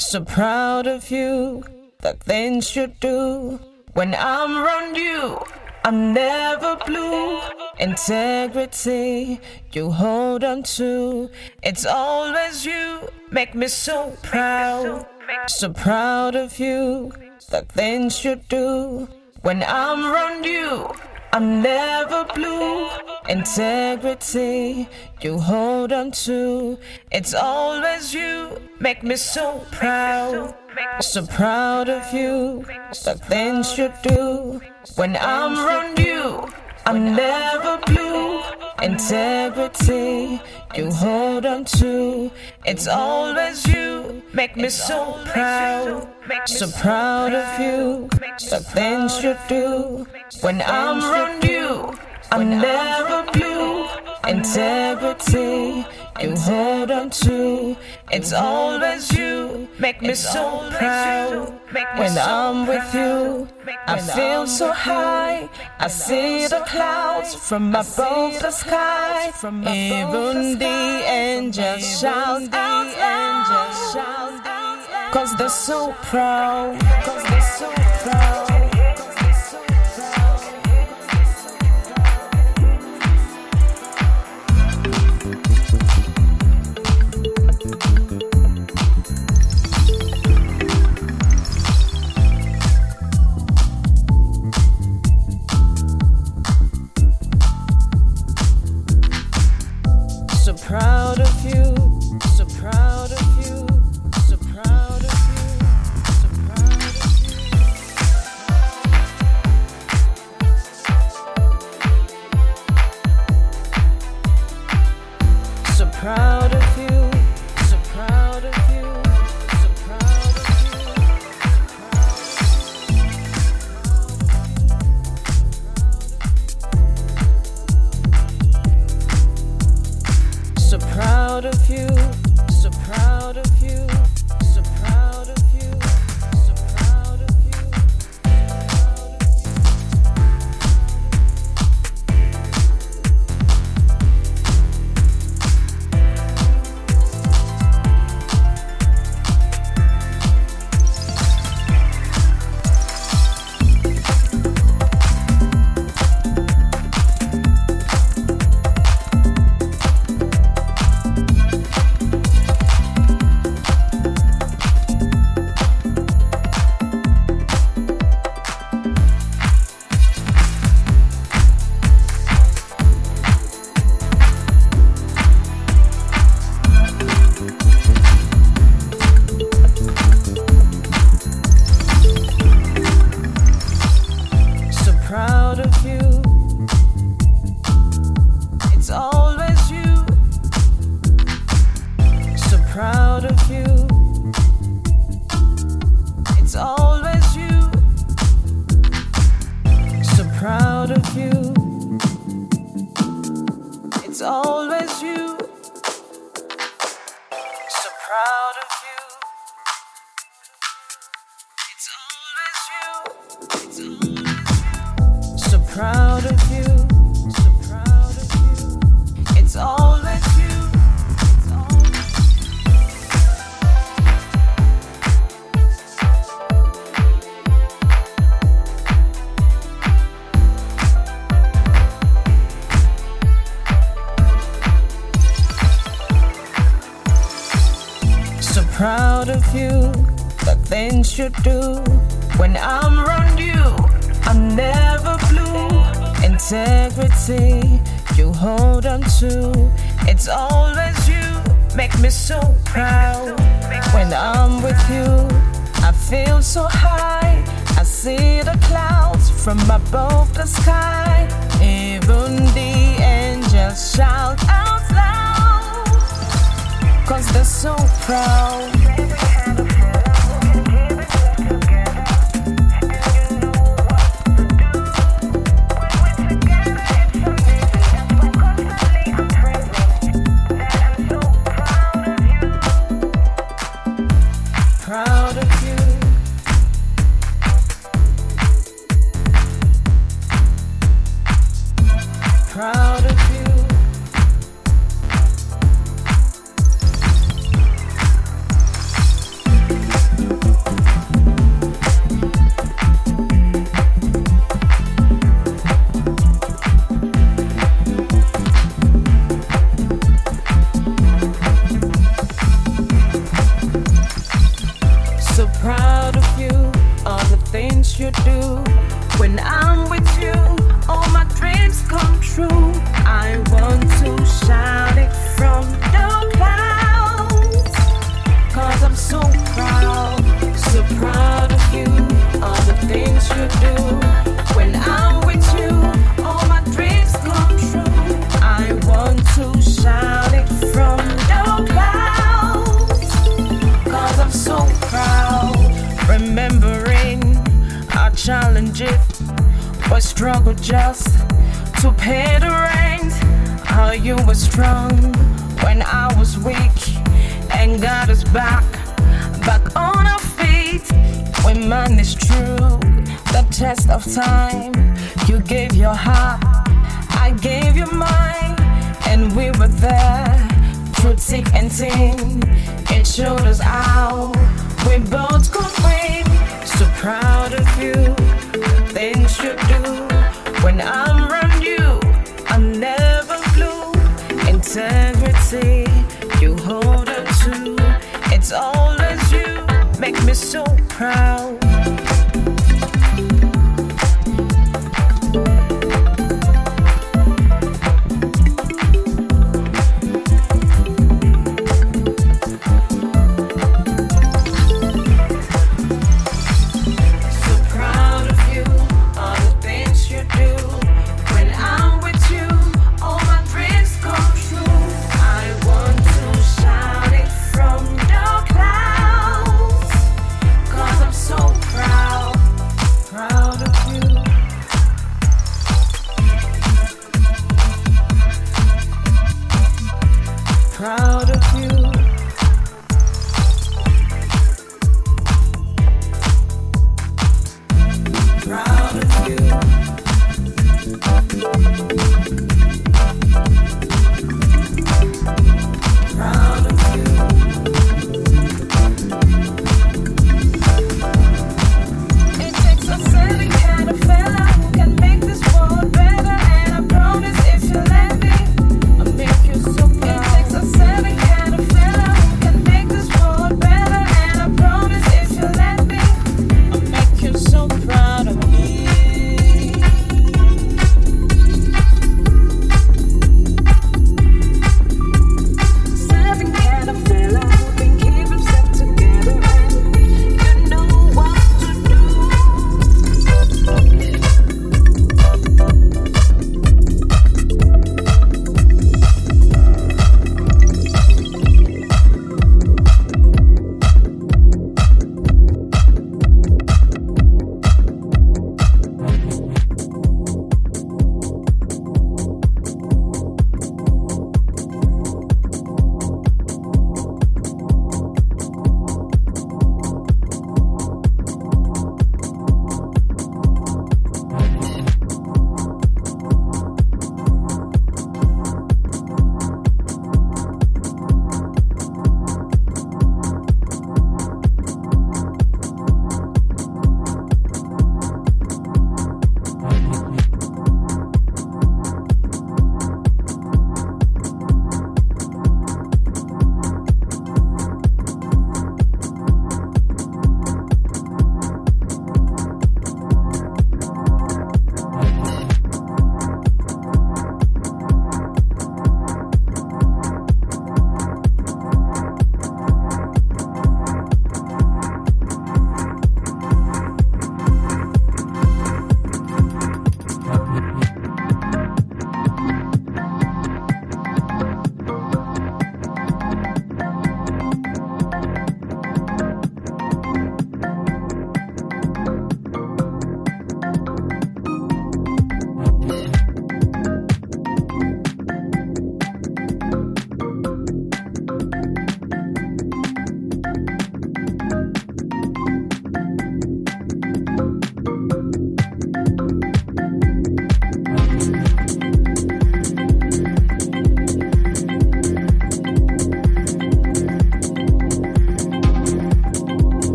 So proud of you, the things you do. When I'm around you, I'm never blue. Integrity, you hold on to. It's always you, make me so proud. So proud of you, the things you do. When I'm around you, I'm never blue. Integrity, you hold on to. It's always you, make me so proud. So proud of you, the things you do. When I'm around you, I'm never blue. Integrity, you hold on to. It's always you, make me so proud. So proud of you, the things you do. When I'm around you, I'm never blue. Integrity, you hold on to. It's always you, make me so proud. When I'm with you, I feel so high. I see the clouds from above the sky. Even the angels shout out loud. Cause they're so proud. Cause they're so proud. Proud of do. When I'm around you, I'm never blue. Integrity, you hold on to. It's always you, make me so proud. When I'm with you, I feel so high. I see the clouds from above the sky. Even the angels shout out loud. Cause they're so. Proud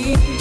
me.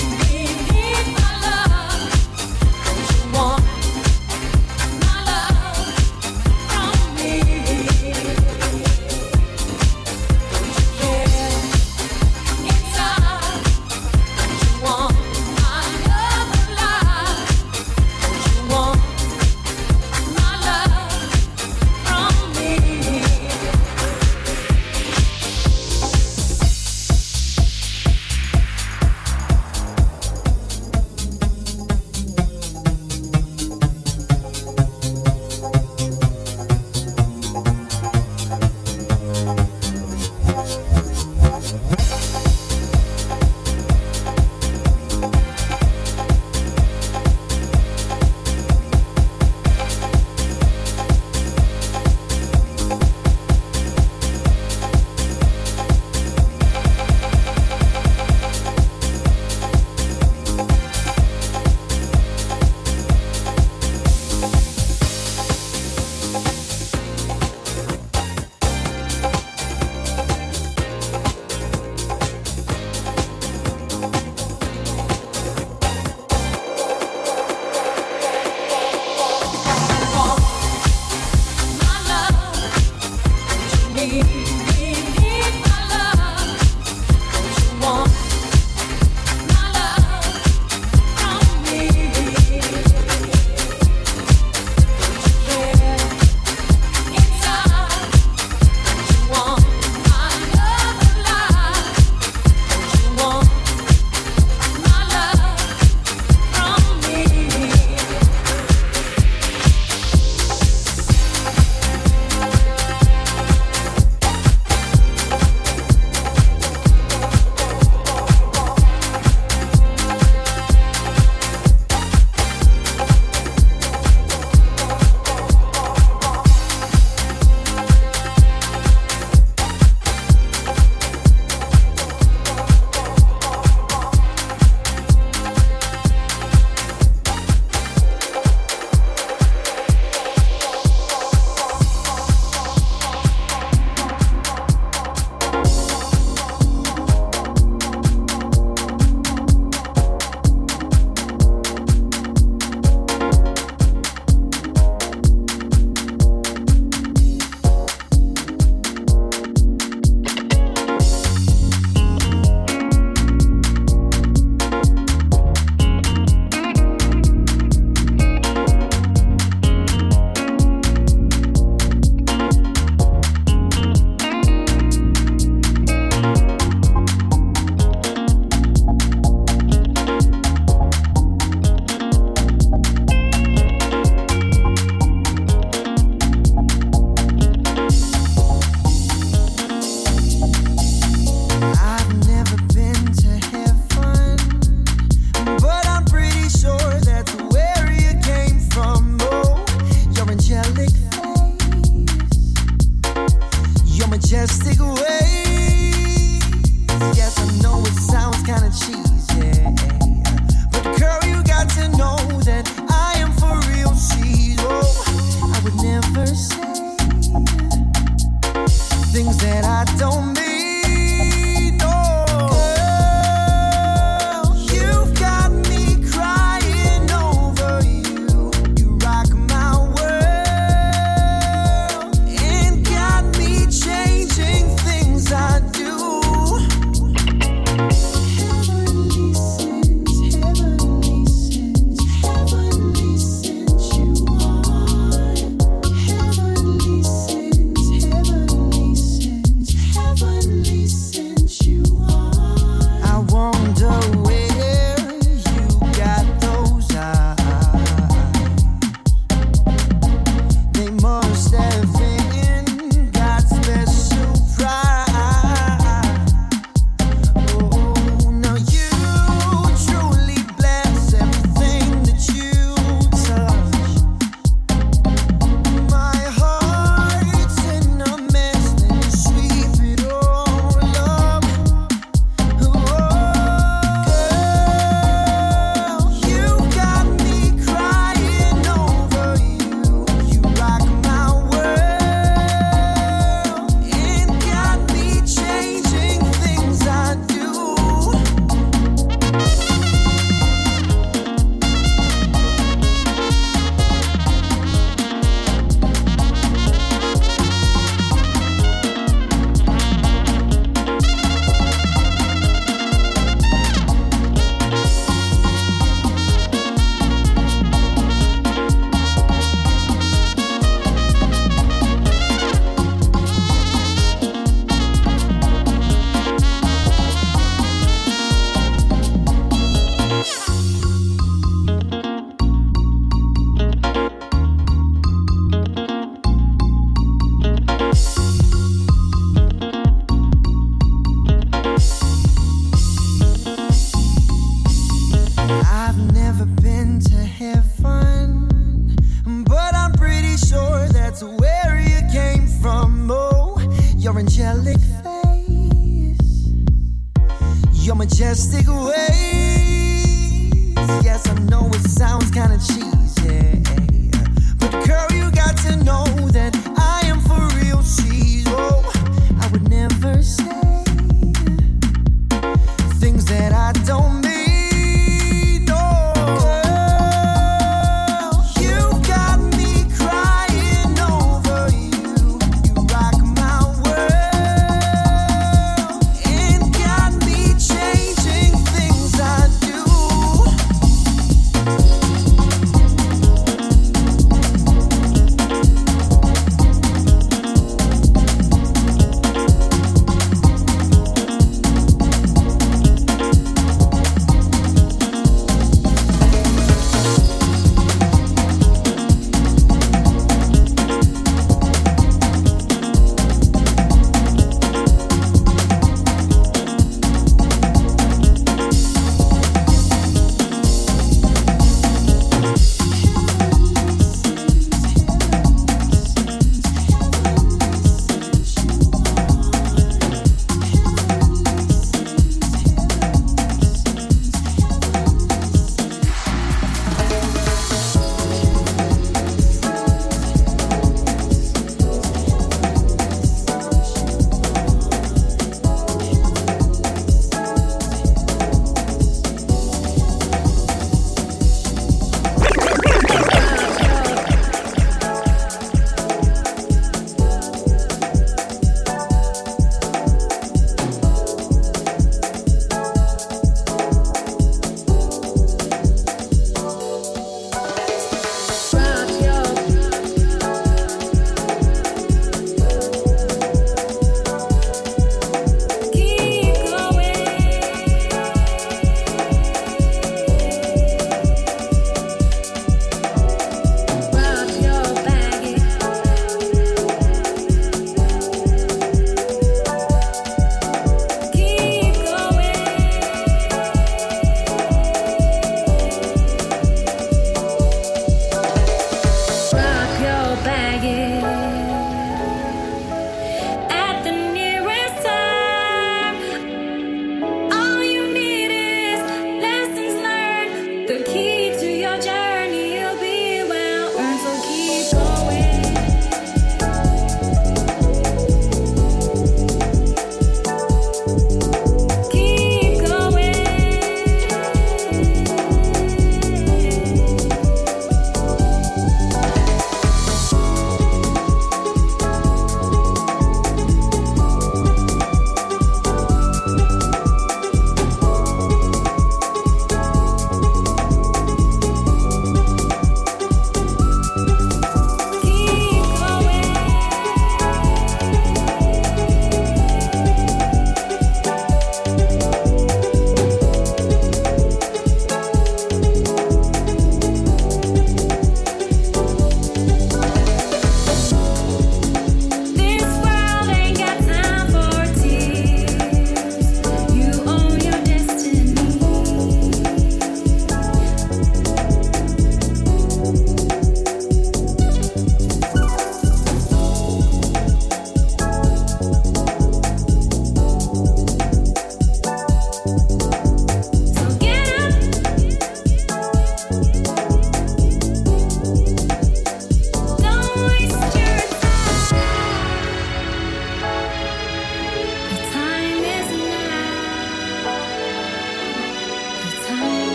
You